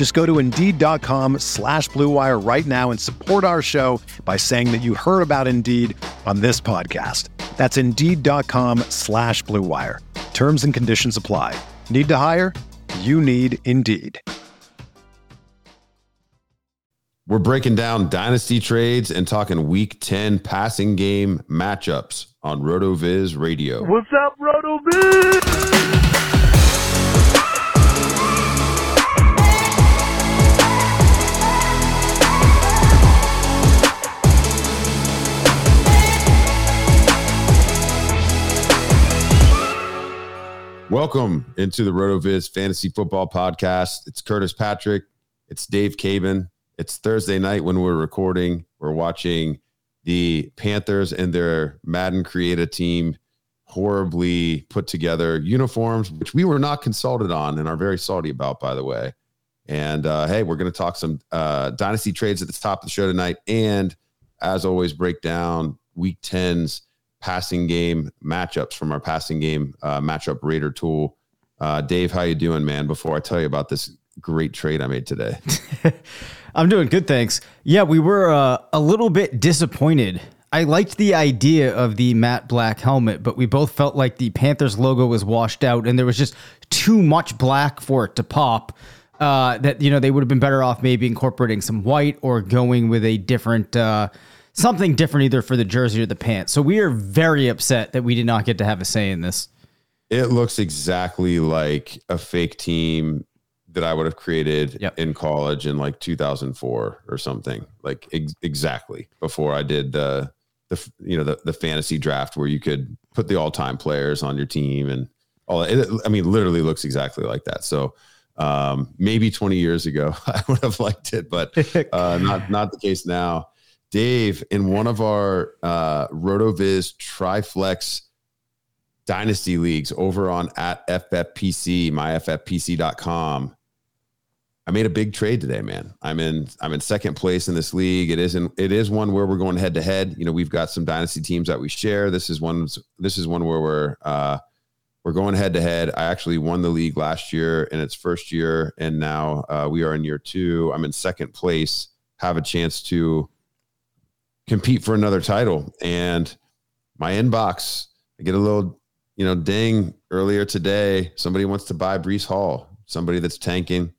Just go to Indeed.com slash BlueWire right now and support our show by saying that you heard about Indeed on this podcast. That's Indeed.com slash BlueWire. Terms and conditions apply. Need to hire? You need Indeed. We're breaking down dynasty trades and talking week 10 passing game matchups on RotoViz Radio. What's up, RotoViz? Welcome into the RotoViz Fantasy Football Podcast. It's Curtis Patrick. It's Dave Caban. It's Thursday night when we're recording. We're watching the Panthers and their Madden created team horribly put together uniforms, which we were not consulted on and are very salty about, by the way. And uh, hey, we're going to talk some uh, dynasty trades at the top of the show tonight. And as always, break down week 10's passing game matchups from our passing game uh, matchup rater tool. Uh, Dave, how you doing, man? Before I tell you about this great trade I made today. I'm doing good, thanks. Yeah, we were uh, a little bit disappointed. I liked the idea of the matte black helmet, but we both felt like the Panthers logo was washed out and there was just too much black for it to pop. Uh, that you know they would have been better off maybe incorporating some white or going with a different uh, something different either for the jersey or the pants. So we are very upset that we did not get to have a say in this. It looks exactly like a fake team that I would have created Yep. in college in like 2004 or something. Like ex- exactly before I did the the you know the the fantasy draft where you could put the all time players on your team and all. It, I mean, literally looks exactly like that. So um, maybe 20 years ago I would have liked it, but uh, not not the case now. Dave, in one of our uh, RotoViz Triflex dynasty leagues over on at FFPC, myffpc.com. I made a big trade today, man. I'm in I'm in second place in this league. It isn't it is one where we're going head to head. You know, we've got some dynasty teams that we share. This is one this is one where we're uh we're going head to head. I actually won the league last year in its first year, and now uh, we are in year two. I'm in second place, have a chance to compete for another title. And my inbox, I get a little, you know, ding earlier today. Somebody wants to buy Breece Hall, somebody that's tanking,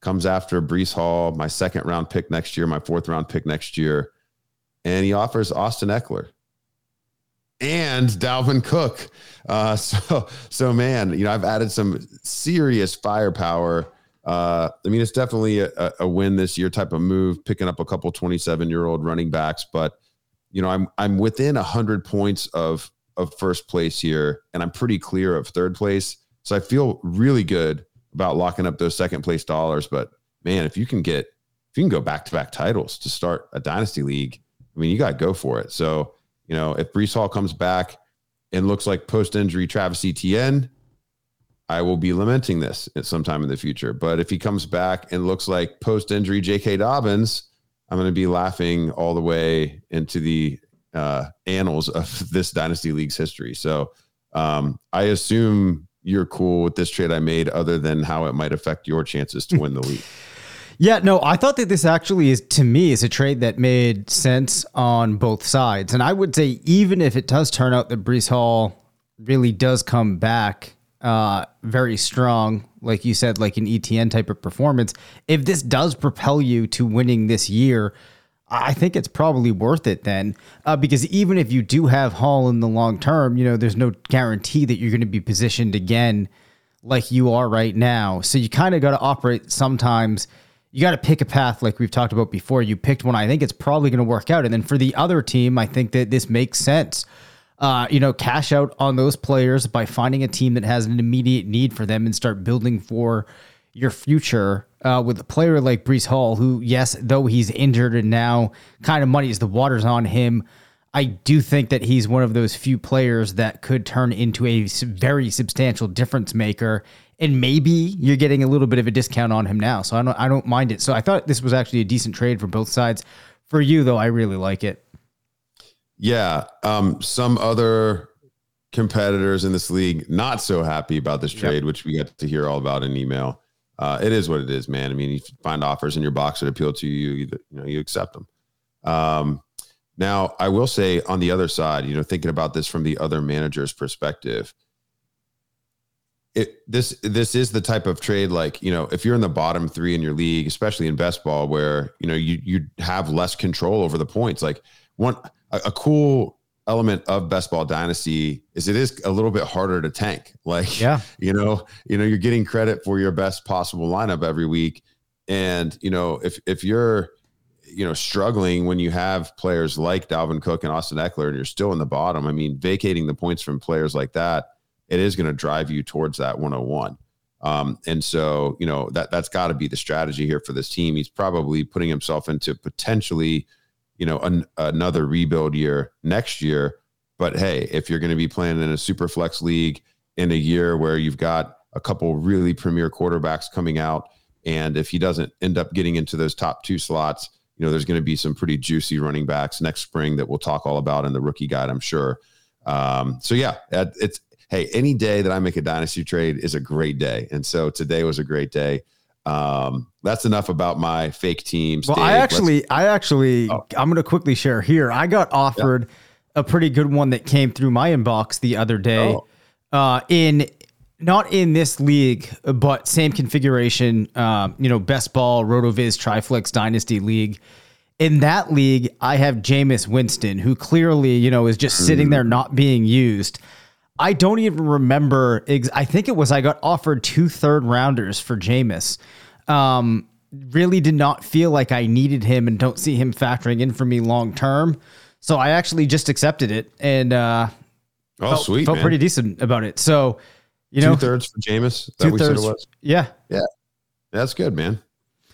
comes after Breece Hall, my second round pick next year, my fourth round pick next year. And he offers Austin Ekeler and Dalvin Cook. Uh, so, so man, you know, I've added some serious firepower. Uh, I mean, it's definitely a, a win this year type of move, picking up a couple 27 year old running backs, but you know, I'm, I'm within hundred points of, of first place here and I'm pretty clear of third place. So I feel really good about locking up those second place dollars. But man, if you can get, if you can go back to back titles to start a dynasty league, I mean, you got to go for it. So, you know, if Breece Hall comes back and looks like post injury Travis Etienne, I will be lamenting this at some time in the future. But if he comes back and looks like post injury J.K. Dobbins, I'm going to be laughing all the way into the uh, annals of this dynasty league's history. So um, I assume you're cool with this trade I made, other than how it might affect your chances to win the league. Yeah, no, I thought that this actually is to me is a trade that made sense on both sides. And I would say even if it does turn out that Breece Hall really does come back uh, very strong, like you said, like an Etienne type of performance, if this does propel you to winning this year, I think it's probably worth it then, uh, because even if you do have Hall in the long term, you know, there's no guarantee that you're going to be positioned again like you are right now. So you kind of got to operate sometimes. You got to pick a path like we've talked about before. You picked one. I think it's probably going to work out. And then for the other team, I think that this makes sense. Uh, you know, cash out on those players by finding a team that has an immediate need for them and start building for your future uh, with a player like Breece Hall, who, yes, though he's injured and now kind of muddies the waters on him, I do think that he's one of those few players that could turn into a very substantial difference maker. And maybe you're getting a little bit of a discount on him now, so I don't I don't mind it. So I thought this was actually a decent trade for both sides. For you though, I really like it. Yeah, um, some other competitors in this league not so happy about this trade, yep. which we got to hear all about in email uh, it is what it is, man. I mean, you find offers in your box that appeal to you, you, you know, you accept them. Um, now, I will say on the other side, you know, thinking about this from the other manager's perspective, it this this is the type of trade like you know if you're in the bottom three in your league, especially in best ball, where you know you you have less control over the points. Like one a, a cool element of best ball dynasty is it is a little bit harder to tank. Like yeah. you know you know you're getting credit for your best possible lineup every week. And you know if if you're you know struggling when you have players like Dalvin Cook and Austin Ekeler and you're still in the bottom I mean vacating the points from players like that it is going to drive you towards that 101 um, and so you know that that's got to be the strategy here for this team. He's probably putting himself into potentially you know an, another rebuild year next year. But hey, if you're going to be playing in a super flex league in a year where you've got a couple really premier quarterbacks coming out, and if he doesn't end up getting into those top two slots, you know there's going to be some pretty juicy running backs next spring that we'll talk all about in the rookie guide, I'm sure. Um, so yeah, it's hey, any day that I make a dynasty trade is a great day, and so today was a great day. Um, that's enough about my fake teams. Well, Dave, I actually. I actually, oh. I'm going to quickly share here. I got offered yeah. a pretty good one that came through my inbox the other day. Oh. Uh, in not in this league, but same configuration. Um, you know, best ball, Rotoviz, Triflex, Dynasty League. In that league, I have Jameis Winston, who clearly, you know, is just sitting there not being used. I don't even remember. Ex- I think it was I got offered two third rounders for Jameis. Um, really did not feel like I needed him and don't see him factoring in for me long term. So I actually just accepted it and uh, oh felt, sweet felt man. pretty decent about it. So you know, two thirds for Jameis. Two thirds. Yeah, yeah, that's good, man.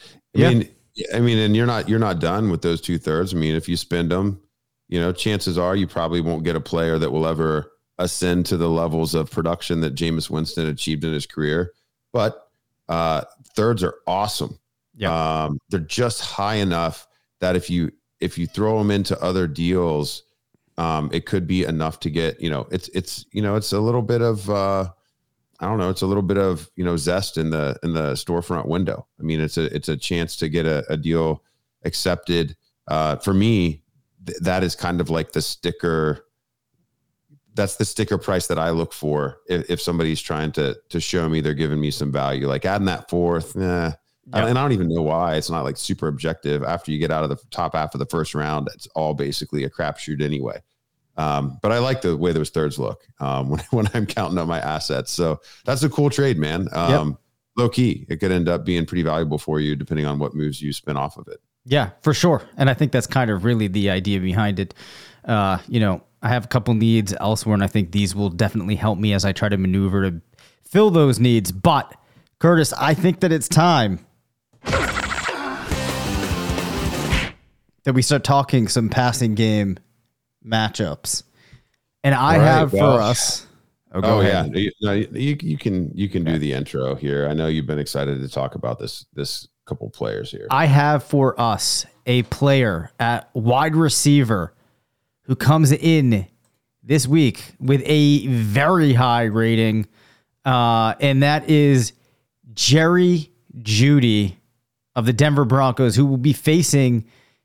I yeah. mean, I mean, and you're not you're not done with those two thirds. I mean, if you spend them, you know, chances are you probably won't get a player that will ever ascend to the levels of production that Jameis Winston achieved in his career. But uh, thirds are awesome. Yeah. Um, they're just high enough that if you if you throw them into other deals, um, it could be enough to get you know it's it's you know it's a little bit of uh, I don't know it's a little bit of you know zest in the in the storefront window. I mean it's a it's a chance to get a, a deal accepted. Uh, for me, th- that is kind of like the sticker that's the sticker price that I look for if, if, somebody's trying to to show me they're giving me some value. Like adding that fourth, yep. and I don't even know why. It's not like super objective. After you get out of the top half of the first round, it's all basically a crapshoot anyway. Um, but I like the way those thirds look um, when when I'm counting on my assets. So that's a cool trade, man. Um, yep. Low key, it could end up being pretty valuable for you depending on what moves you spin off of it. Yeah, for sure. And I think that's kind of really the idea behind it. Uh, you know, I have a couple needs elsewhere, and I think these will definitely help me as I try to maneuver to fill those needs. But Curtis, I think that it's time that we start talking some passing game matchups. And I right, have well, for us. Oh, oh yeah, you, you, you, can you can do the intro here. I know you've been excited to talk about this this couple players here. I have for us a player at wide receiver who comes in this week with a very high rating, uh, and that is Jerry Jeudy of the Denver Broncos, who will be facing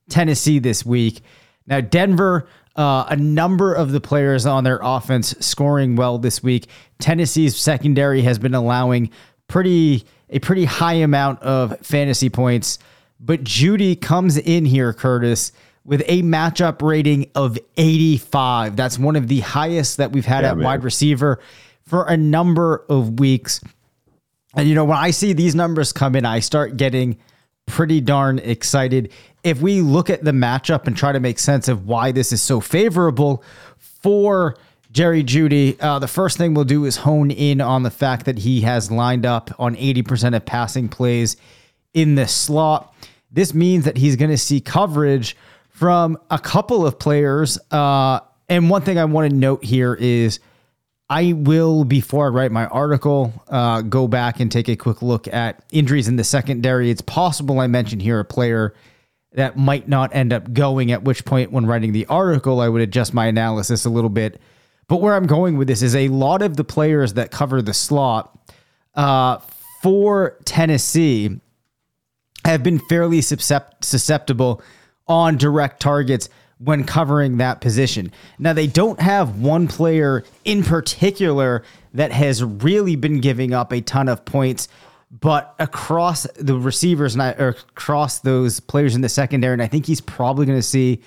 Tennessee this week. Now, Denver, uh, a number of the players on their offense scoring well this week. Tennessee's secondary has been allowing pretty a pretty high amount of fantasy points But Jeudy comes in here, Curtis, with a matchup rating of 85. That's one of the highest that we've had yeah, at man. wide receiver for a number of weeks. And, you know, when I see these numbers come in, I start getting pretty darn excited. If we look at the matchup and try to make sense of why this is so favorable for Jerry Jeudy, uh, the first thing we'll do is hone in on the fact that he has lined up on 80% of passing plays in the slot. This means that he's going to see coverage from a couple of players. Uh, and one thing I want to note here is I will, before I write my article, uh, go back and take a quick look at injuries in the secondary. It's possible I mentioned here a player that might not end up going, at which point, when writing the article, I would adjust my analysis a little bit. But where I'm going with this is a lot of the players that cover the slot uh, for Tennessee have been fairly susceptible on direct targets when covering that position. Now, they don't have one player in particular that has really been giving up a ton of points, but across the receivers and I, across those players in the secondary, and I think he's probably going to see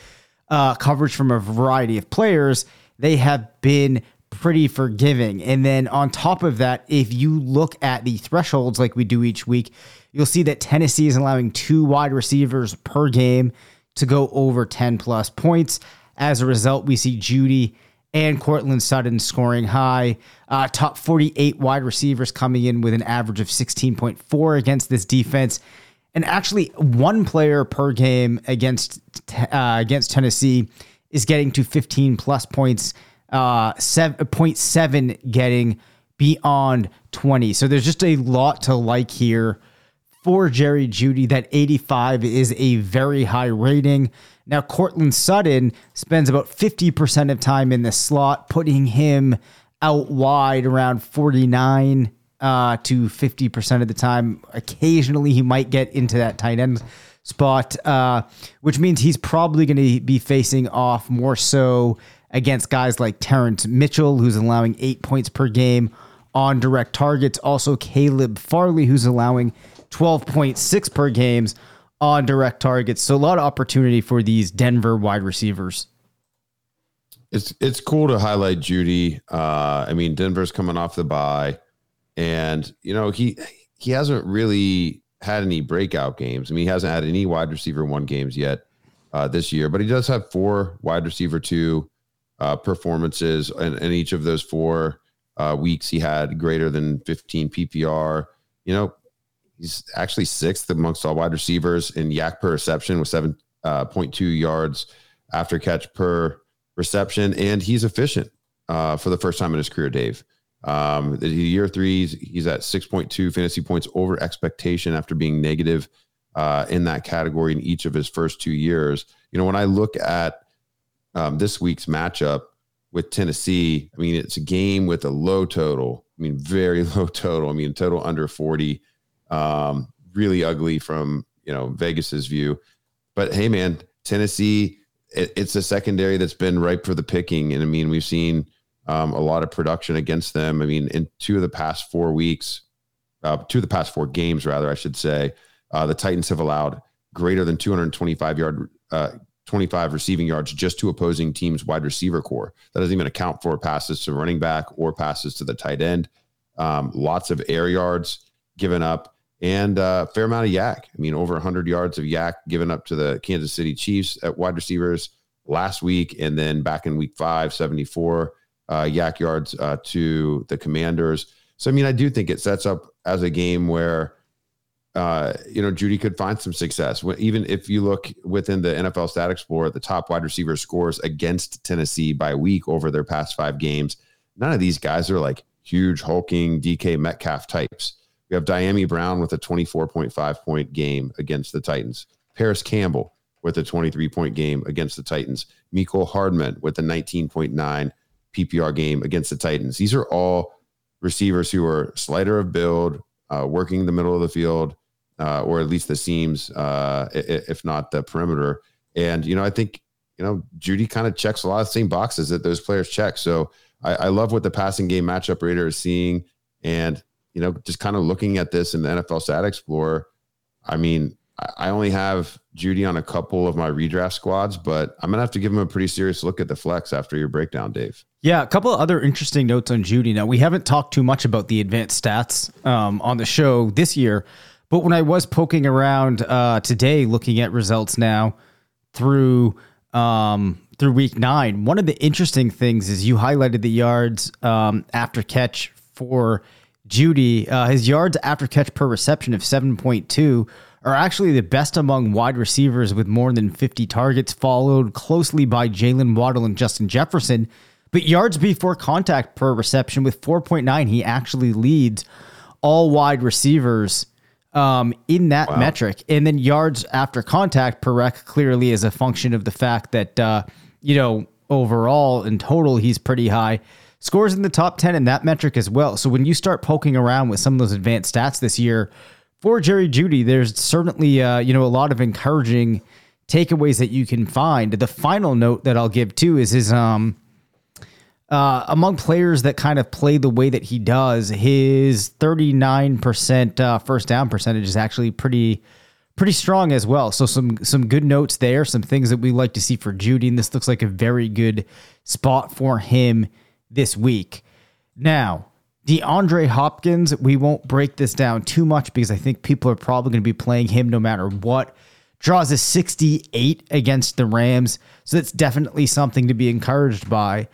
uh, coverage from a variety of players, they have been pretty forgiving. And then on top of that, if you look at the thresholds like we do each week, you'll see that Tennessee is allowing two wide receivers per game to go over 10 plus points. As a result, we see Jeudy and Courtland Sutton scoring high. Uh, top 48 wide receivers coming in with an average of 16.4 against this defense. And actually, one player per game against uh, against Tennessee is getting to 15 plus points. Uh, 7.7 getting beyond 20. So there's just a lot to like here for Jerry Jeudy. That 85 is a very high rating. Now, Courtland Sutton spends about 50% of time in the slot, putting him out wide around 49 uh, to 50% of the time. Occasionally, he might get into that tight end spot, uh, which means he's probably going to be facing off more so against guys like Terrance Mitchell, who's allowing eight points per game on direct targets. Also, Caleb Farley, who's allowing 12.6 per games on direct targets. So a lot of opportunity for these Denver wide receivers. It's it's cool to highlight Jeudy. Uh, I mean, Denver's coming off the bye, and you know he he hasn't really had any breakout games. I mean, he hasn't had any wide receiver one games yet uh, this year, but he does have four wide receiver two uh, performances, and, and each of those four uh, weeks he had greater than 15 PPR. You know, He's actually sixth amongst all wide receivers in YAC per reception with 7.2 uh, yards after catch per reception. And he's efficient uh, for the first time in his career, Dave. Um, the year three, he's at 6.2 fantasy points over expectation after being negative uh, in that category in each of his first two years. You know, when I look at um, this week's matchup with Tennessee, I mean, it's a game with a low total. I mean, very low total. I mean, total under 40 um, really ugly from you know Vegas's view. But hey, man, Tennessee, it, it's a secondary that's been ripe for the picking, and I mean we've seen um, a lot of production against them. I mean, in two of the past four weeks, uh, two of the past four games, rather, I should say, uh, the Titans have allowed greater than 225 yard. Uh, 25 receiving yards just to opposing teams' wide receiver core. That doesn't even account for passes to running back or passes to the tight end. Um, lots of air yards given up and a uh, fair amount of YAC. I mean, over 100 yards of YAC given up to the Kansas City Chiefs at wide receivers last week, and then back in week five, 74 uh, YAC yards uh, to the Commanders. So, I mean, I do think it sets up as a game where, uh, you know, Judy could find some success. Even if you look within the NFL Stat Explorer, the top wide receiver scores against Tennessee by week over their past five games, none of these guys are like huge, hulking DK Metcalf types. We have Dyami Brown with a 24.5 point game against the Titans. Parris Campbell with a 23 point game against the Titans. Mecole Hardman with a 19.9 PPR game against the Titans. These are all receivers who are slighter of build, uh, working the middle of the field, uh, or at least the seams, uh, if not the perimeter. And, you know, I think, you know, Jeudy kind of checks a lot of the same boxes that those players check. So I, I love what the passing game matchup rater is seeing. And you know, just kind of looking at this in the NFL Stat Explorer, I mean, I only have Jeudy on a couple of my redraft squads, but I'm gonna have to give him a pretty serious look at the flex after your breakdown, Dave. Yeah, a couple of other interesting notes on Jeudy. Now we haven't talked too much about the advanced stats um, on the show this year, but when I was poking around uh, today, looking at results now through um, through week nine, one of the interesting things is you highlighted the yards um, after catch for Jeudy. Uh, his yards after catch per reception of seven point two are actually the best among wide receivers with more than 50 targets, followed closely by Jaylen Waddle and Justin Jefferson. But yards before contact per reception with 4.9, he actually leads all wide receivers um, in that wow. metric. And then yards after contact per rec clearly is a function of the fact that, uh, you know, overall in total, he's pretty high. Scores in the top 10 in that metric as well. So when you start poking around with some of those advanced stats this year, for Jerry Jeudy, there's certainly uh, you know a lot of encouraging takeaways that you can find. The final note that I'll give too is his um uh, among players that kind of play the way that he does, his 39% uh, first down percentage is actually pretty pretty strong as well. So some some good notes there, some things that we like to see for Jeudy and this looks like a very good spot for him this week. Now, DeAndre Hopkins, we won't break this down too much because I think people are probably going to be playing him no matter what. Draws a 68 against the Rams. So that's definitely something to be encouraged by.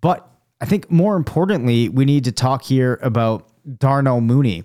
But I think more importantly, we need to talk here about Darnell Mooney.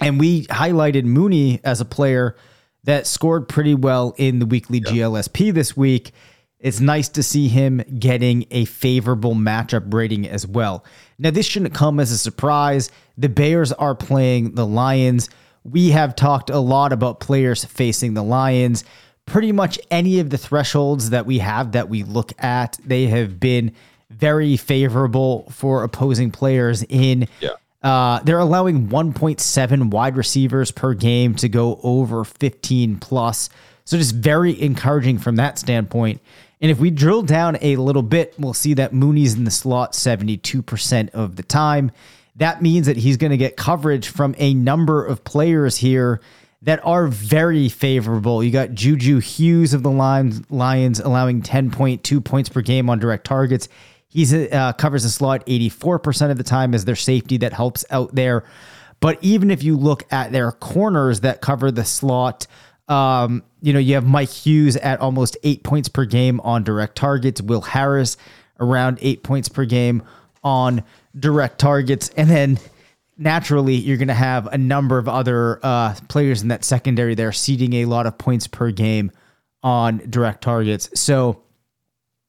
And we highlighted Mooney as a player that scored pretty well in the weekly yep. GLSP this week. It's nice to see him getting a favorable matchup rating as well. Now, this shouldn't come as a surprise. The Bears are playing the Lions. We have talked a lot about players facing the Lions. Pretty much any of the thresholds that we have that we look at, they have been very favorable for opposing players in. Yeah. Uh, they're allowing 1.7 wide receivers per game to go over 15 plus. So just very encouraging from that standpoint. And if we drill down a little bit, we'll see that Mooney's in the slot 72% of the time. That means that he's going to get coverage from a number of players here that are very favorable. You got Juju Hughes of the Lions allowing 10.2 points per game on direct targets. He uh, covers the slot 84% of the time as their safety that helps out there. But even if you look at their corners that cover the slot, um, you know, you have Mike Hughes at almost eight points per game on direct targets, Will Harris around eight points per game on direct targets. And then naturally, you're going to have a number of other uh, players in that secondary there ceding a lot of points per game on direct targets. So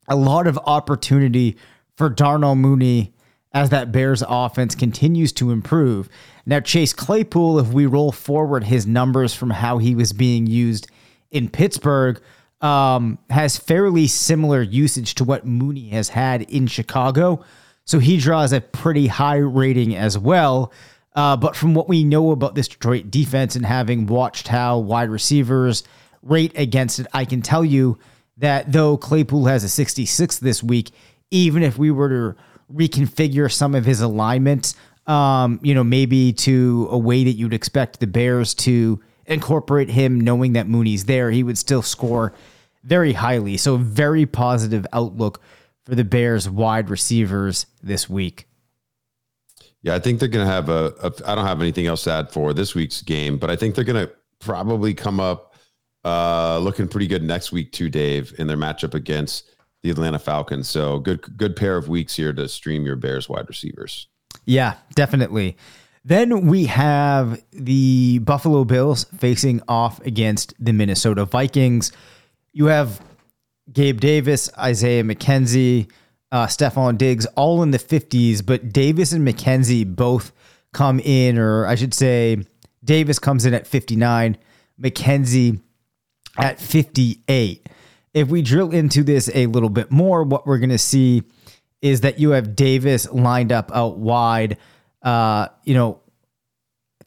a lot of opportunity for Darnell Mooney as that Bears offense continues to improve. Now, Chase Claypool, if we roll forward his numbers from how he was being used in Pittsburgh, um, has fairly similar usage to what Mooney has had in Chicago. So he draws a pretty high rating as well. Uh, but from what we know about this Detroit defense and having watched how wide receivers rate against it, I can tell you that though Claypool has a 66 this week, even if we were to reconfigure some of his alignments, um, you know, maybe to a way that you'd expect the Bears to incorporate him, knowing that Mooney's there, he would still score very highly. So, very positive outlook for the Bears wide receivers this week. Yeah, I think they're going to have a, a. I don't have anything else to add for this week's game, but I think they're going to probably come up uh, looking pretty good next week too, Dave, in their matchup against the Atlanta Falcons. So good, good pair of weeks here to stream your Bears wide receivers. Yeah, definitely. Then we have the Buffalo Bills facing off against the Minnesota Vikings. You have Gabe Davis, Isaiah McKenzie, uh, Stefon Diggs, all in the 50s, but Davis and McKenzie both come in, or I should say, Davis comes in at 59, McKenzie at 58. If we drill into this a little bit more, what we're going to see is that you have Davis lined up out wide, uh, you know,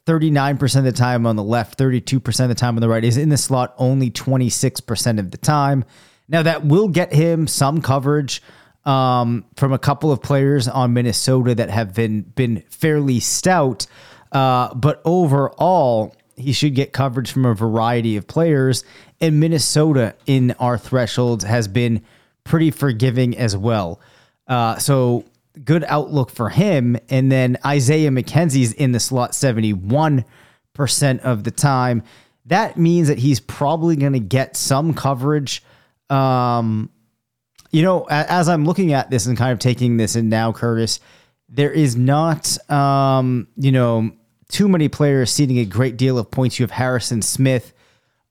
39% of the time on the left, 32% of the time on the right, is in the slot only 26% of the time. Now, that will get him some coverage um, from a couple of players on Minnesota that have been, been fairly stout. Uh, but overall, he should get coverage from a variety of players. And Minnesota in our thresholds has been pretty forgiving as well. Uh, so good outlook for him. And then Isaiah McKenzie's in the slot 71% of the time. That means that he's probably going to get some coverage. Um, you know, as I'm looking at this and kind of taking this in now, Curtis, there is not, um, you know, too many players ceding a great deal of points. You have Harrison Smith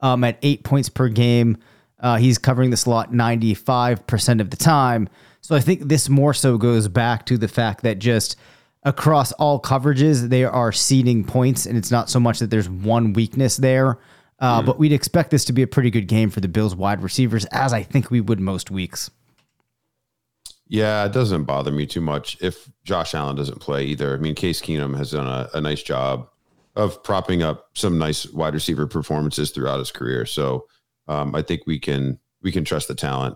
um, at eight points per game. Uh, he's covering the slot 95% of the time. So I think this more so goes back to the fact that just across all coverages, they are ceding points, and it's not so much that there's one weakness there. Uh, mm. But we'd expect this to be a pretty good game for the Bills wide receivers, as I think we would most weeks. Yeah, it doesn't bother me too much if Josh Allen doesn't play either. I mean, Case Keenum has done a, a nice job of propping up some nice wide receiver performances throughout his career. So um, I think we can we can trust the talent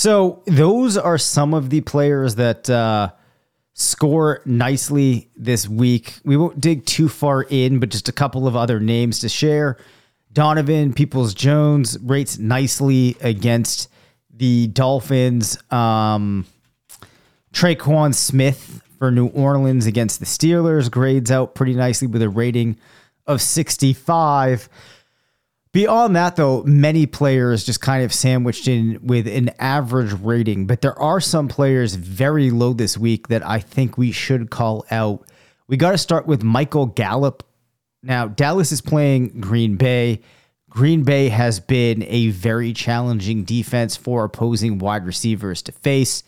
So, those are some of the players that uh, score nicely this week. We won't dig too far in, but just a couple of other names to share. Donovan Peoples Jones rates nicely against the Dolphins. Um, Tre'Quan Smith for New Orleans against the Steelers grades out pretty nicely with a rating of 65. Beyond that, though, many players just kind of sandwiched in with an average rating, but there are some players very low this week that I think we should call out. We got to start with Michael Gallup. Now, Dallas is playing Green Bay. Green Bay has been a very challenging defense for opposing wide receivers to face.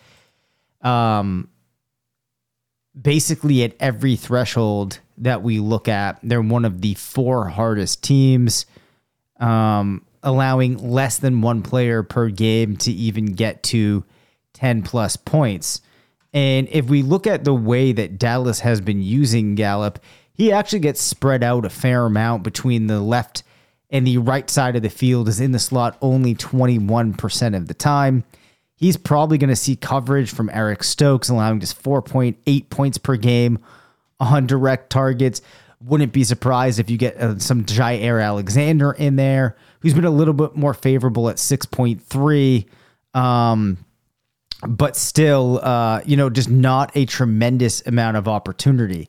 Um, basically, at every threshold that we look at, they're one of the four hardest teams um, allowing less than one player per game to even get to 10 plus points. And if we look at the way that Dallas has been using Gallup, he actually gets spread out a fair amount between the left and the right side of the field is in the slot only 21% of the time. He's probably going to see coverage from Eric Stokes, allowing just 4.8 points per game on direct targets. Wouldn't be surprised if you get uh, some Jaire Alexander in there, who's been a little bit more favorable at 6.3. Um, but still, uh, you know, just not a tremendous amount of opportunity.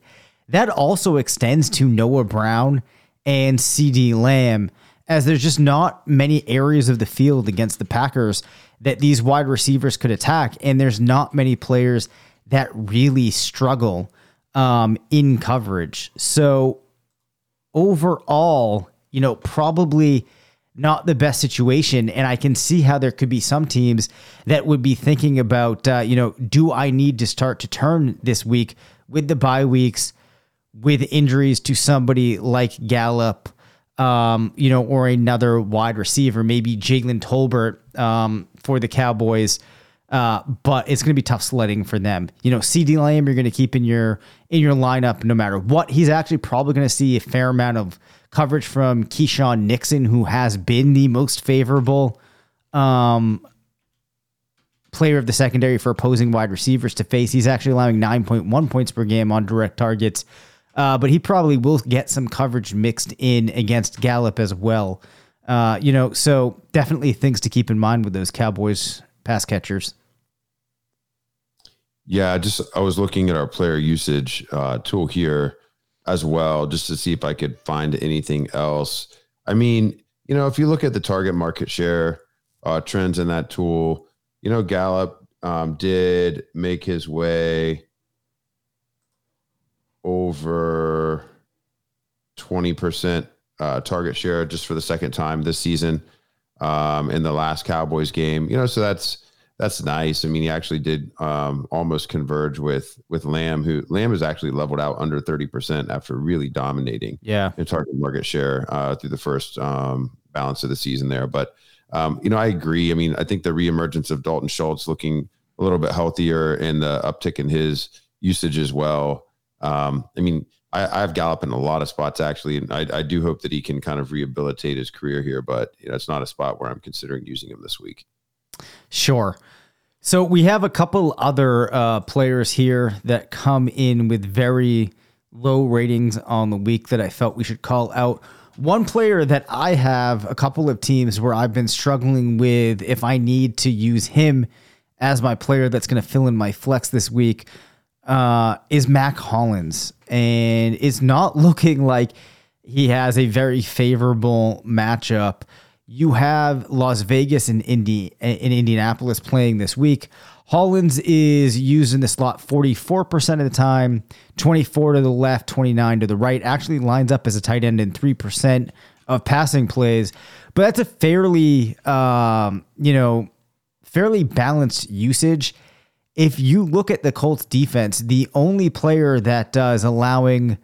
That also extends to Noah Brown and CeeDee Lamb, as there's just not many areas of the field against the Packers that these wide receivers could attack. And there's not many players that really struggle um, in coverage. So overall, you know, probably not the best situation. And I can see how there could be some teams that would be thinking about, uh, you know, do I need to start to turn this week with the bye weeks, with injuries to somebody like Gallup, um, you know, or another wide receiver, maybe Jalen Tolbert um, for the Cowboys. Uh, but it's going to be tough sledding for them. You know, CeeDee Lamb, you're going to keep in your in your lineup no matter what. He's actually probably going to see a fair amount of coverage from Keisean Nixon, who has been the most favorable um, player of the secondary for opposing wide receivers to face. He's actually allowing 9.1 points per game on direct targets, uh, but he probably will get some coverage mixed in against Gallup as well. Uh, you know, so definitely things to keep in mind with those Cowboys pass catchers. Yeah, just I was looking at our player usage uh, tool here as well, just to see if I could find anything else. I mean, you know, if you look at the target market share uh, trends in that tool, you know, Gallup um, did make his way over 20% uh, target share just for the second time this season um, in the last Cowboys game. You know, so that's that's nice. I mean, he actually did um, almost converge with with Lamb, who Lamb has actually leveled out under thirty percent after really dominating, yeah, in target market share uh, through the first um, balance of the season there. But um, you know, I agree. I mean, I think the reemergence of Dalton Schultz looking a little bit healthier and the uptick in his usage as well. Um, I mean, I, I, have Gallup in a lot of spots actually, and I, I, do hope that he can kind of rehabilitate his career here. But you know, it's not a spot where I'm considering using him this week. Sure. So we have a couple other uh, players here that come in with very low ratings on the week that I felt we should call out. One player that I have a couple of teams where I've been struggling with if I need to use him as my player that's going to fill in my flex this week uh, is Mack Hollins. And it's not looking like he has a very favorable matchup. You have Las Vegas and Indy in Indianapolis playing this week. Hollins is used in the slot 44% of the time, 24 to the left, 29 to the right. Actually lines up as a tight end in 3% of passing plays. But that's a fairly um, you know, fairly balanced usage if you look at the Colts defense, the only player that does allowing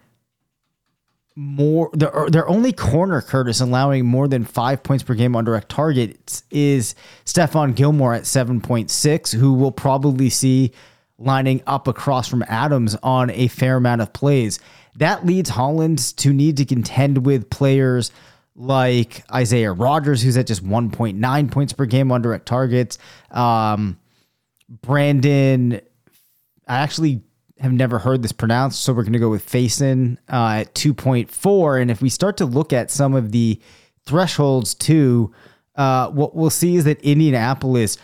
more their, their only corner Curtis allowing more than five points per game on direct targets is Stephon Gilmore at 7.6, who will probably see lining up across from Adams on a fair amount of plays. That leads Holland to need to contend with players like Isaiah Rodgers, who's at just 1.9 points per game on direct targets. Um, Brandon, I actually have never heard this pronounced, so we're going to go with Facyson uh, at 2.4. And if we start to look at some of the thresholds too, uh, what we'll see is that Indianapolis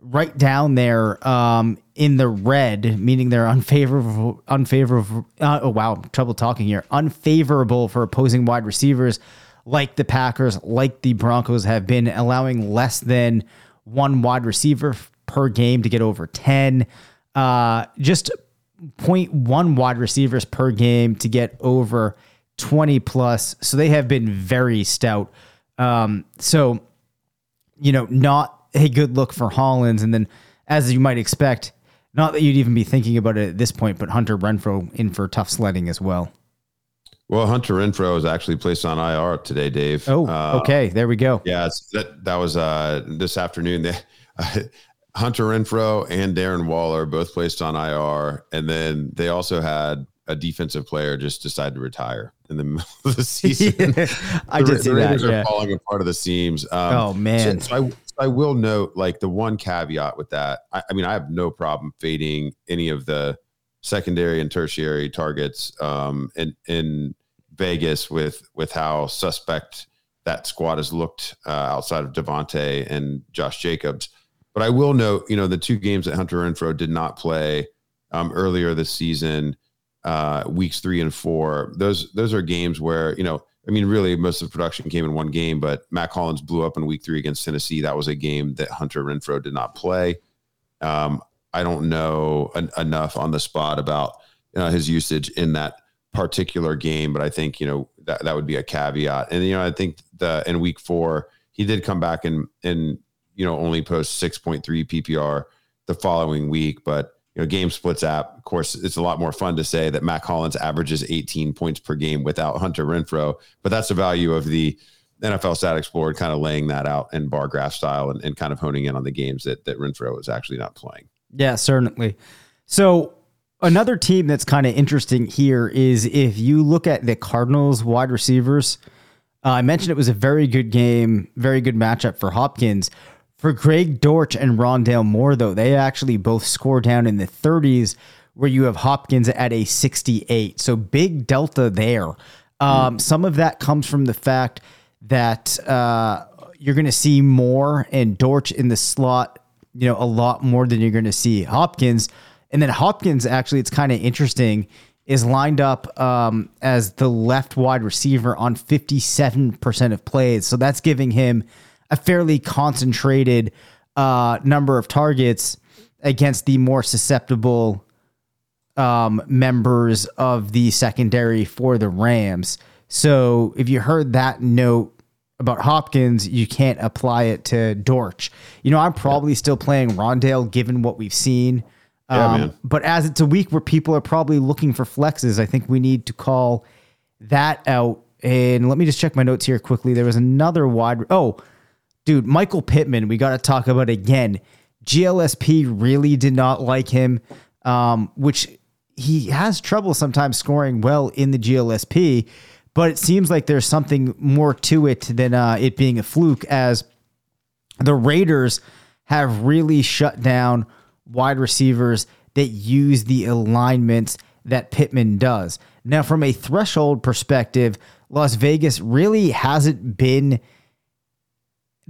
right down there um, in the red, meaning they're unfavorable, unfavorable. Uh, oh wow, trouble talking here. Unfavorable for opposing wide receivers, like the Packers, like the Broncos have been, allowing less than one wide receiver per game to get over 10. Uh, just 0.1 wide receivers per game to get over 20 plus. So they have been very stout. Um, so, you know, not a good look for Hollins. And then, as you might expect, not that you'd even be thinking about it at this point, but Hunter Renfrow in for tough sledding as well. Well, Hunter Renfrow is actually placed on IR today, Dave. Oh, uh, okay. There we go. Yeah, that that was uh, this afternoon. They, uh, Hunter Renfrow and Darren Waller both placed on IR, and then they also had a defensive player just decide to retire in the middle of the season. yeah, I did see that. Yeah. Are falling apart of the seams. Um, oh man! So, so, I, so, I, will note, like the one caveat with that. I, I, mean, I have no problem fading any of the secondary and tertiary targets um, in in Vegas with with how suspect that squad has looked uh, outside of Davante and Josh Jacobs. But I will note, you know, the two games that Hunter Renfrow did not play um, earlier this season, uh, weeks three and four. Those those are games where you know, I mean, really most of the production came in one game. But Mack Hollins blew up in week three against Tennessee. That was a game that Hunter Renfrow did not play. Um, I don't know en- enough on the spot about know, his usage in that particular game, but I think you know that that would be a caveat. And you know, I think the in week four he did come back and and you know only post six point three PPR the following week, but you know, game splits app. Of course, it's a lot more fun to say that Mack Hollins averages 18 points per game without Hunter Renfrow, but that's the value of the NFL Stat Explorer kind of laying that out in bar graph style and, and kind of honing in on the games that that Renfrow is actually not playing. Yeah, certainly. So another team that's kind of interesting here is if you look at the Cardinals wide receivers. Uh, I mentioned it was a very good game, very good matchup for Hopkins. For Greg Dortch and Rondale Moore, though, they actually both score down in the 30s, where you have Hopkins at a 68. So big delta there. Um, mm. Some of that comes from the fact that uh, you're going to see Moore and Dortch in the slot, you know, a lot more than you're going to see Hopkins. And then Hopkins, actually, it's kind of interesting, is lined up um, as the left wide receiver on 57% of plays. So that's giving him a fairly concentrated uh, number of targets against the more susceptible um, members of the secondary for the Rams. So if you heard that note about Hopkins, you can't apply it to Dortch. You know, I'm probably still playing Rondale given what we've seen. Yeah, um, but as it's a week where people are probably looking for flexes, I think we need to call that out. And let me just check my notes here quickly. There was another wide. Oh, dude, Michael Pittman, we got to talk about again. GLSP really did not like him, um, which he has trouble sometimes scoring well in the GLSP, but it seems like there's something more to it than uh, it being a fluke, as the Raiders have really shut down wide receivers that use the alignments that Pittman does. Now, from a threshold perspective, Las Vegas really hasn't been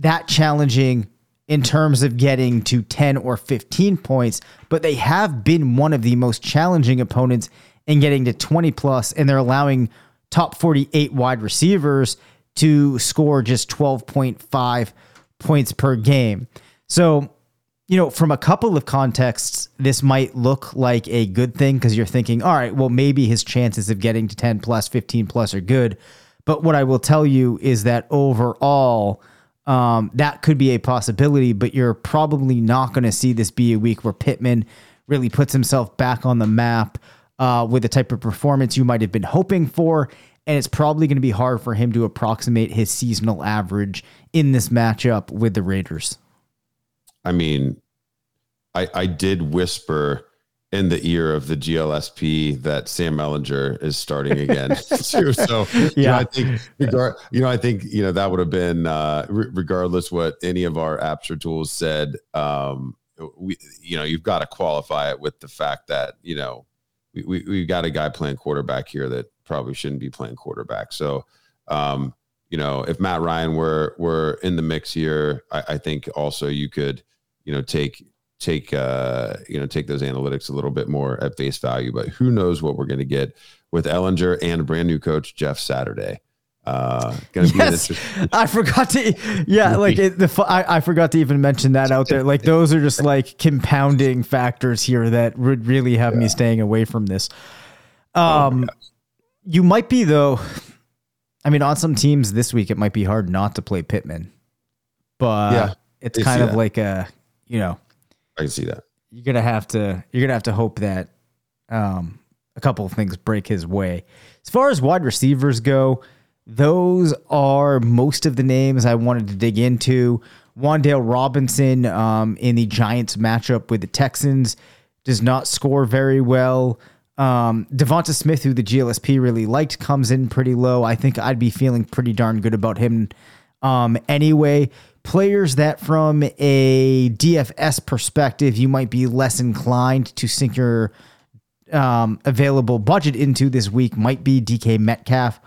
that challenging in terms of getting to 10 or 15 points, but they have been one of the most challenging opponents in getting to 20 plus, and they're allowing top 48 wide receivers to score just 12.5 points per game. So, you know, from a couple of contexts, this might look like a good thing because you're thinking, all right, well, maybe his chances of getting to 10 plus, 15 plus are good. But what I will tell you is that overall, um, that could be a possibility, but you're probably not going to see this be a week where Pittman really puts himself back on the map uh, with the type of performance you might have been hoping for. And it's probably going to be hard for him to approximate his seasonal average in this matchup with the Raiders. I mean, I, I did whisper in the ear of the GLSP that Sam Ehlinger is starting again too. So yeah, you know, I think regard, you know, I think you know that would have been uh, re- regardless what any of our apps or tools said. Um, we, you know, you've got to qualify it with the fact that you know we, we we've got a guy playing quarterback here that probably shouldn't be playing quarterback. So. Um, you know, if Matt Ryan were were in the mix here, I, I think also you could, you know, take take uh, you know take those analytics a little bit more at face value. But who knows what we're going to get with Ehlinger and a brand new coach Jeff Saturday. Uh, gonna yes, be I forgot to. Yeah, like it, the I, I forgot to even mention that out there. Like those are just like compounding factors here that would really have yeah. me staying away from this. Oh um, oh you might be though. I mean, on some teams this week, it might be hard not to play Pittman, but yeah, it's kind of like a you know I can see that. You're gonna have to you're gonna have to hope that um, a couple of things break his way. As far as wide receivers go, those are most of the names I wanted to dig into. Wan'Dale Robinson um, in the Giants matchup with the Texans does not score very well. Um, Devonta Smith, who the GLSP really liked, comes in pretty low. I think I'd be feeling pretty darn good about him um, anyway players that from a DFS perspective, you might be less inclined to sink your um, available budget into this week might be DK Metcalf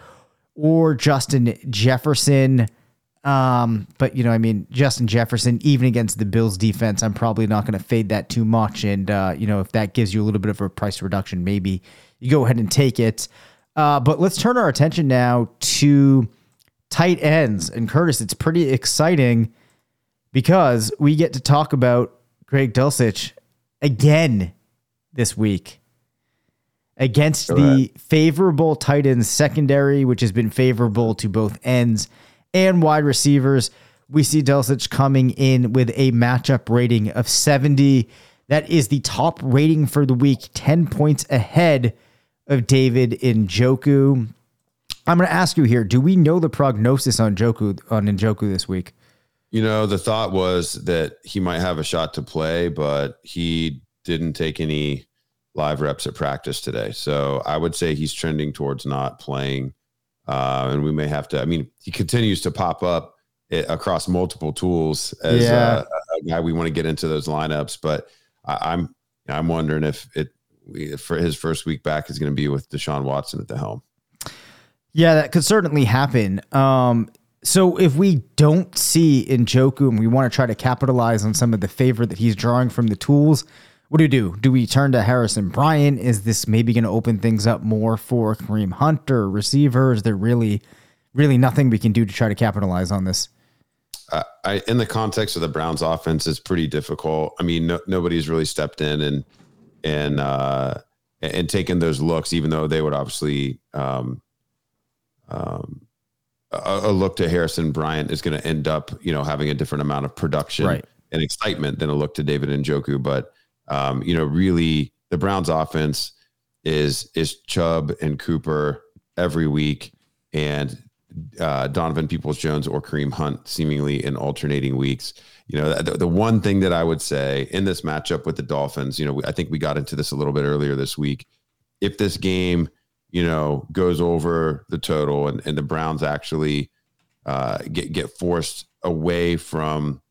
or Justin Jefferson. Um, but you know, I mean, Justin Jefferson, even against the Bills defense, I'm probably not going to fade that too much. And uh, you know, if that gives you a little bit of a price reduction, maybe you go ahead and take it. Uh, but let's turn our attention now to tight ends. And Curtis, it's pretty exciting because we get to talk about Greg Dulcich again this week against the favorable tight end secondary, which has been favorable to both ends and wide receivers. We see Dulcich coming in with a matchup rating of 70. That is the top rating for the week, 10 points ahead of David Njoku. I'm going to ask you here: Do we know the prognosis on Joku on Njoku this week? You know, the thought was that he might have a shot to play, but he didn't take any live reps at practice today. So I would say he's trending towards not playing. Uh, and we may have to, I mean, he continues to pop up it, across multiple tools as yeah. a, a, guy we want to get into those lineups. But I, I'm, I'm wondering if it, for his first week back is going to be with Deshaun Watson at the helm. Yeah, that could certainly happen. Um, so if we don't see Njoku and we want to try to capitalize on some of the favor that he's drawing from the tools, what do we do? Do we turn to Harrison Bryant? Is this maybe going to open things up more for Kareem Hunt or receiver? Is there really, really nothing we can do to try to capitalize on this? Uh, I, in the context of the Browns offense, it's pretty difficult. I mean, no, nobody's really stepped in and and uh, and taken those looks, even though they would obviously um, um, a, a look to Harrison Bryant is going to end up, you know, having a different amount of production right. and excitement than a look to David and Njoku, but um, you know, really the Browns offense is is Chubb and Cooper every week, and uh, Donovan Peoples Jones or Kareem Hunt seemingly in alternating weeks. You know, the, the, one thing that I would say in this matchup with the Dolphins, you know, I think we got into this a little bit earlier this week. If this game, you know, goes over the total and, and the Browns actually uh, get get forced away from,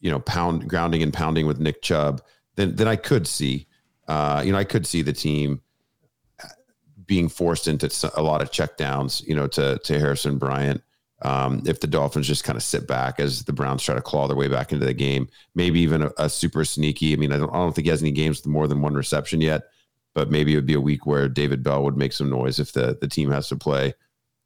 you know, pound grounding and pounding with Nick Chubb, then then I could see, uh, you know, I could see the team being forced into a lot of checkdowns, you know, to to Harrison Bryant. Um, if the Dolphins just kind of sit back as the Browns try to claw their way back into the game, maybe even a, a super sneaky. I mean, I don't, I don't think he has any games with more than one reception yet, but maybe it would be a week where David Bell would make some noise if the the team has to play,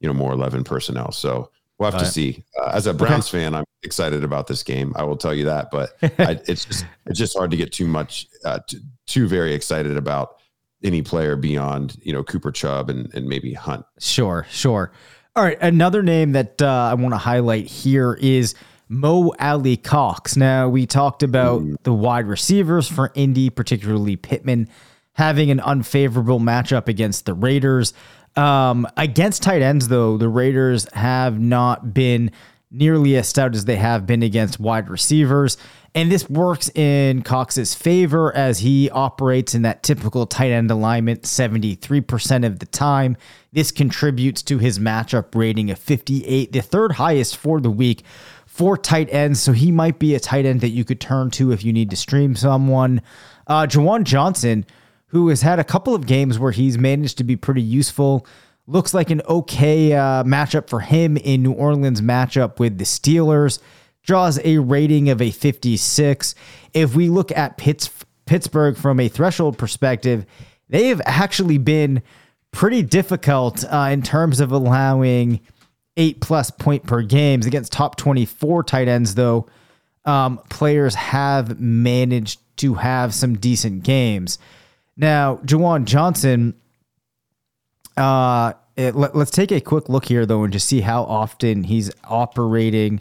you know, more eleven personnel. So We'll have to see. Uh, as a Browns okay. fan, I'm excited about this game. I will tell you that, but I, it's just it's just hard to get too much uh, too, too very excited about any player beyond you know Cooper Chubb and and maybe Hunt. Sure, sure. All right, another name that uh, I want to highlight here is Mo Alie-Cox. Now we talked about mm. the wide receivers for Indy, particularly Pittman, having an unfavorable matchup against the Raiders. Um, against tight ends, though, the Raiders have not been nearly as stout as they have been against wide receivers. And this works in Cox's favor as he operates in that typical tight end alignment 73% of the time. This contributes to his matchup rating of 58, the third highest for the week for tight ends. So he might be a tight end that you could turn to if you need to stream someone. Uh, Juwan Johnson who has had a couple of games where he's managed to be pretty useful. Looks like an okay uh, matchup for him in New Orleans matchup with the Steelers. Draws a rating of a 56. If we look at Pitts, Pittsburgh from a threshold perspective, they have actually been pretty difficult uh, in terms of allowing eight plus point per games against top 24 tight ends, though. Um, players have managed to have some decent games. Now, Juwan Johnson, uh, it, let, us take a quick look here, though, and just see how often he's operating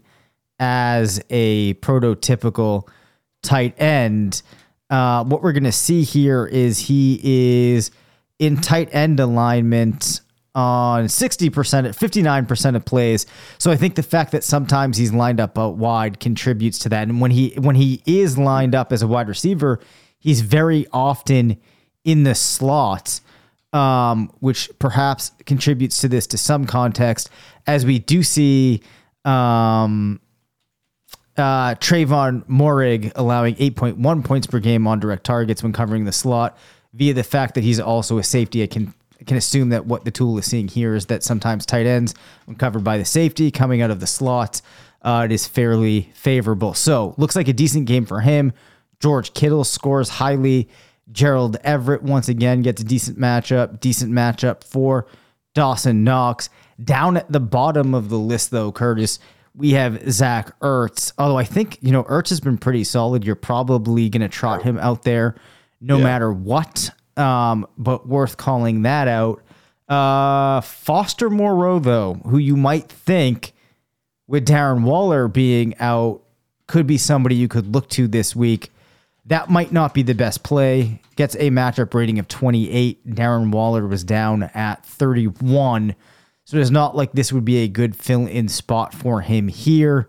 as a prototypical tight end. Uh, what we're going to see here is he is in tight end alignment on 60%, 59% of plays. So I think the fact that sometimes he's lined up out wide contributes to that. And when he when he is lined up as a wide receiver, he's very often in the slot, um, which perhaps contributes to this to some context, as we do see um, uh, Tre'von Moehrig allowing 8.1 points per game on direct targets when covering the slot via the fact that he's also a safety. I can can assume that what the tool is seeing here is that sometimes tight ends, when covered by the safety coming out of the slot, uh, it is fairly favorable. So looks like a decent game for him. George Kittle scores highly. Gerald Everett once again gets a decent matchup. Decent matchup for Dawson Knox. Down at the bottom of the list, though, Curtis, we have Zach Ertz. Although I think, you know, Ertz has been pretty solid. You're probably going to trot him out there no yeah. matter what. Um, but worth calling that out. Uh, Foster Moreau, though, who you might think with Darren Waller being out, could be somebody you could look to this week. That might not be the best play. Gets a matchup rating of 28. Darren Waller was down at 31. So it's not like this would be a good fill in spot for him here.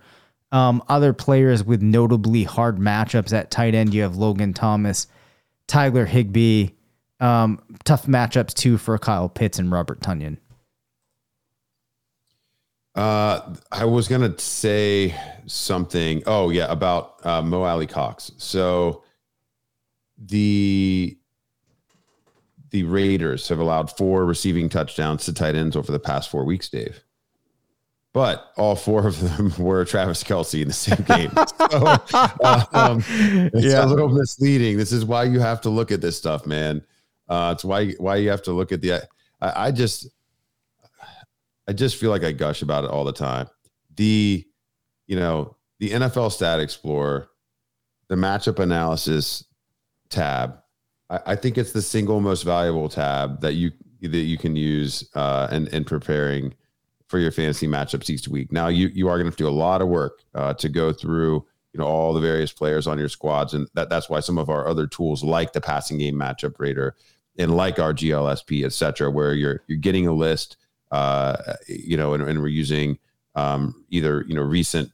Um, other players with notably hard matchups at tight end, you have Logan Thomas, Tyler Higbee. Um, tough matchups too for Kyle Pitts and Robert Tonyan. Uh, I was gonna say something. Oh yeah, about uh, Mo Alie-Cox. So the the Raiders have allowed four receiving touchdowns to tight ends over the past four weeks, Dave. But all four of them were Travis Kelce in the same game. so, um, it's yeah. a little misleading. This is why you have to look at this stuff, man. Uh, it's why why you have to look at the. I, I just, I just feel like I gush about it all the time. The, you know, the NFL Stat Explorer, the matchup analysis tab I, I, think it's the single most valuable tab that you that you can use uh, in, in preparing for your fantasy matchups each week. Now you you are going to do a lot of work uh, to go through you know all the various players on your squads, and that, that's why some of our other tools like the passing game matchup rater and like our GLSP, et cetera, where you're you're getting a list, uh, you know, and, and we're using um, either you know recent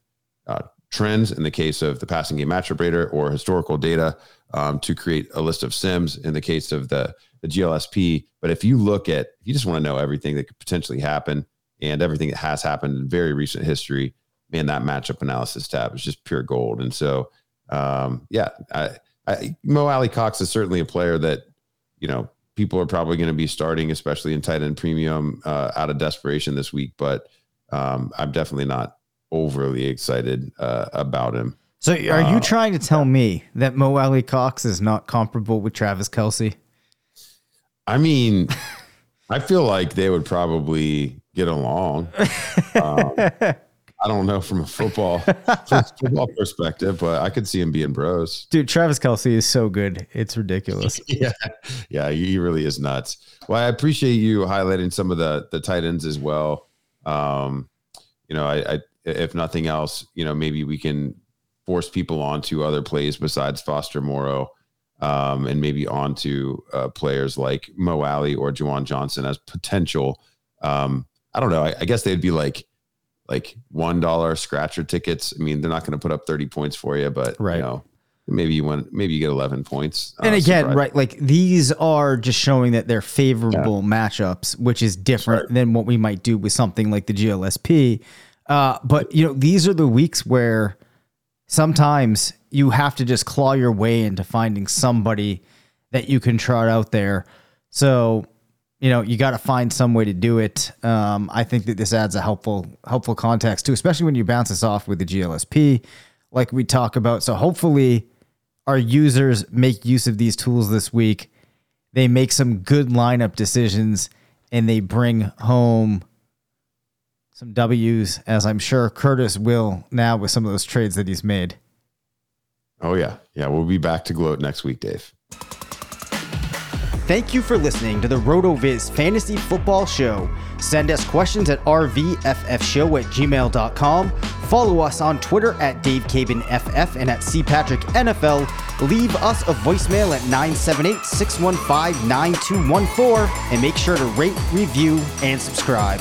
uh, trends in the case of the passing game matchup rater or historical data um, to create a list of sims in the case of the, the GLSP. But if you look at, if you just want to know everything that could potentially happen and everything that has happened in very recent history, man, that matchup analysis tab is just pure gold. And so, um, yeah, I, I, Mo Alie-Cox is certainly a player that, you know, people are probably going to be starting, especially in tight end premium uh, out of desperation this week. But um, I'm definitely not overly excited uh, about him. So, are you uh, trying to tell me that Mo Alie-Cox is not comparable with Travis Kelce? I mean, I feel like they would probably get along. Um, I don't know from a football football perspective, but I could see him being bros. Dude, Travis Kelce is so good; it's ridiculous. yeah, yeah, he really is nuts. Well, I appreciate you highlighting some of the the tight ends as well. Um, you know, I, I if nothing else, you know, maybe we can force people onto other plays besides Foster Moreau, um, and maybe onto uh, players like Mo Alie or Juwan Johnson as potential. Um, I don't know. I, I, guess they'd be like like one dollar scratcher tickets. I mean, they're not going to put up thirty points for you, but right. you know, maybe you want maybe you get 11 points uh, and again surprise. right like these are just showing that they're favorable yeah. matchups which is different right. than what we might do with something like the glsp uh, but you know these are the weeks where sometimes you have to just claw your way into finding somebody that you can trot out there. So, you know, you got to find some way to do it. Um, I think that this adds a helpful helpful context too, especially when you bounce this off with the GLSP, like we talk about. So hopefully, our users make use of these tools this week. They make some good lineup decisions, and they bring home some W's, as I'm sure Curtis will now with some of those trades that he's made. Oh, yeah. Yeah. We'll be back to gloat next week, Dave. Thank you for listening to the RotoViz Fantasy Football Show. Send us questions at rvffshow at gmail.com. Follow us on Twitter at DaveCabanFF and at CPatrickNFL. Leave us a voicemail at 978 615 9214 and make sure to rate, review, and subscribe.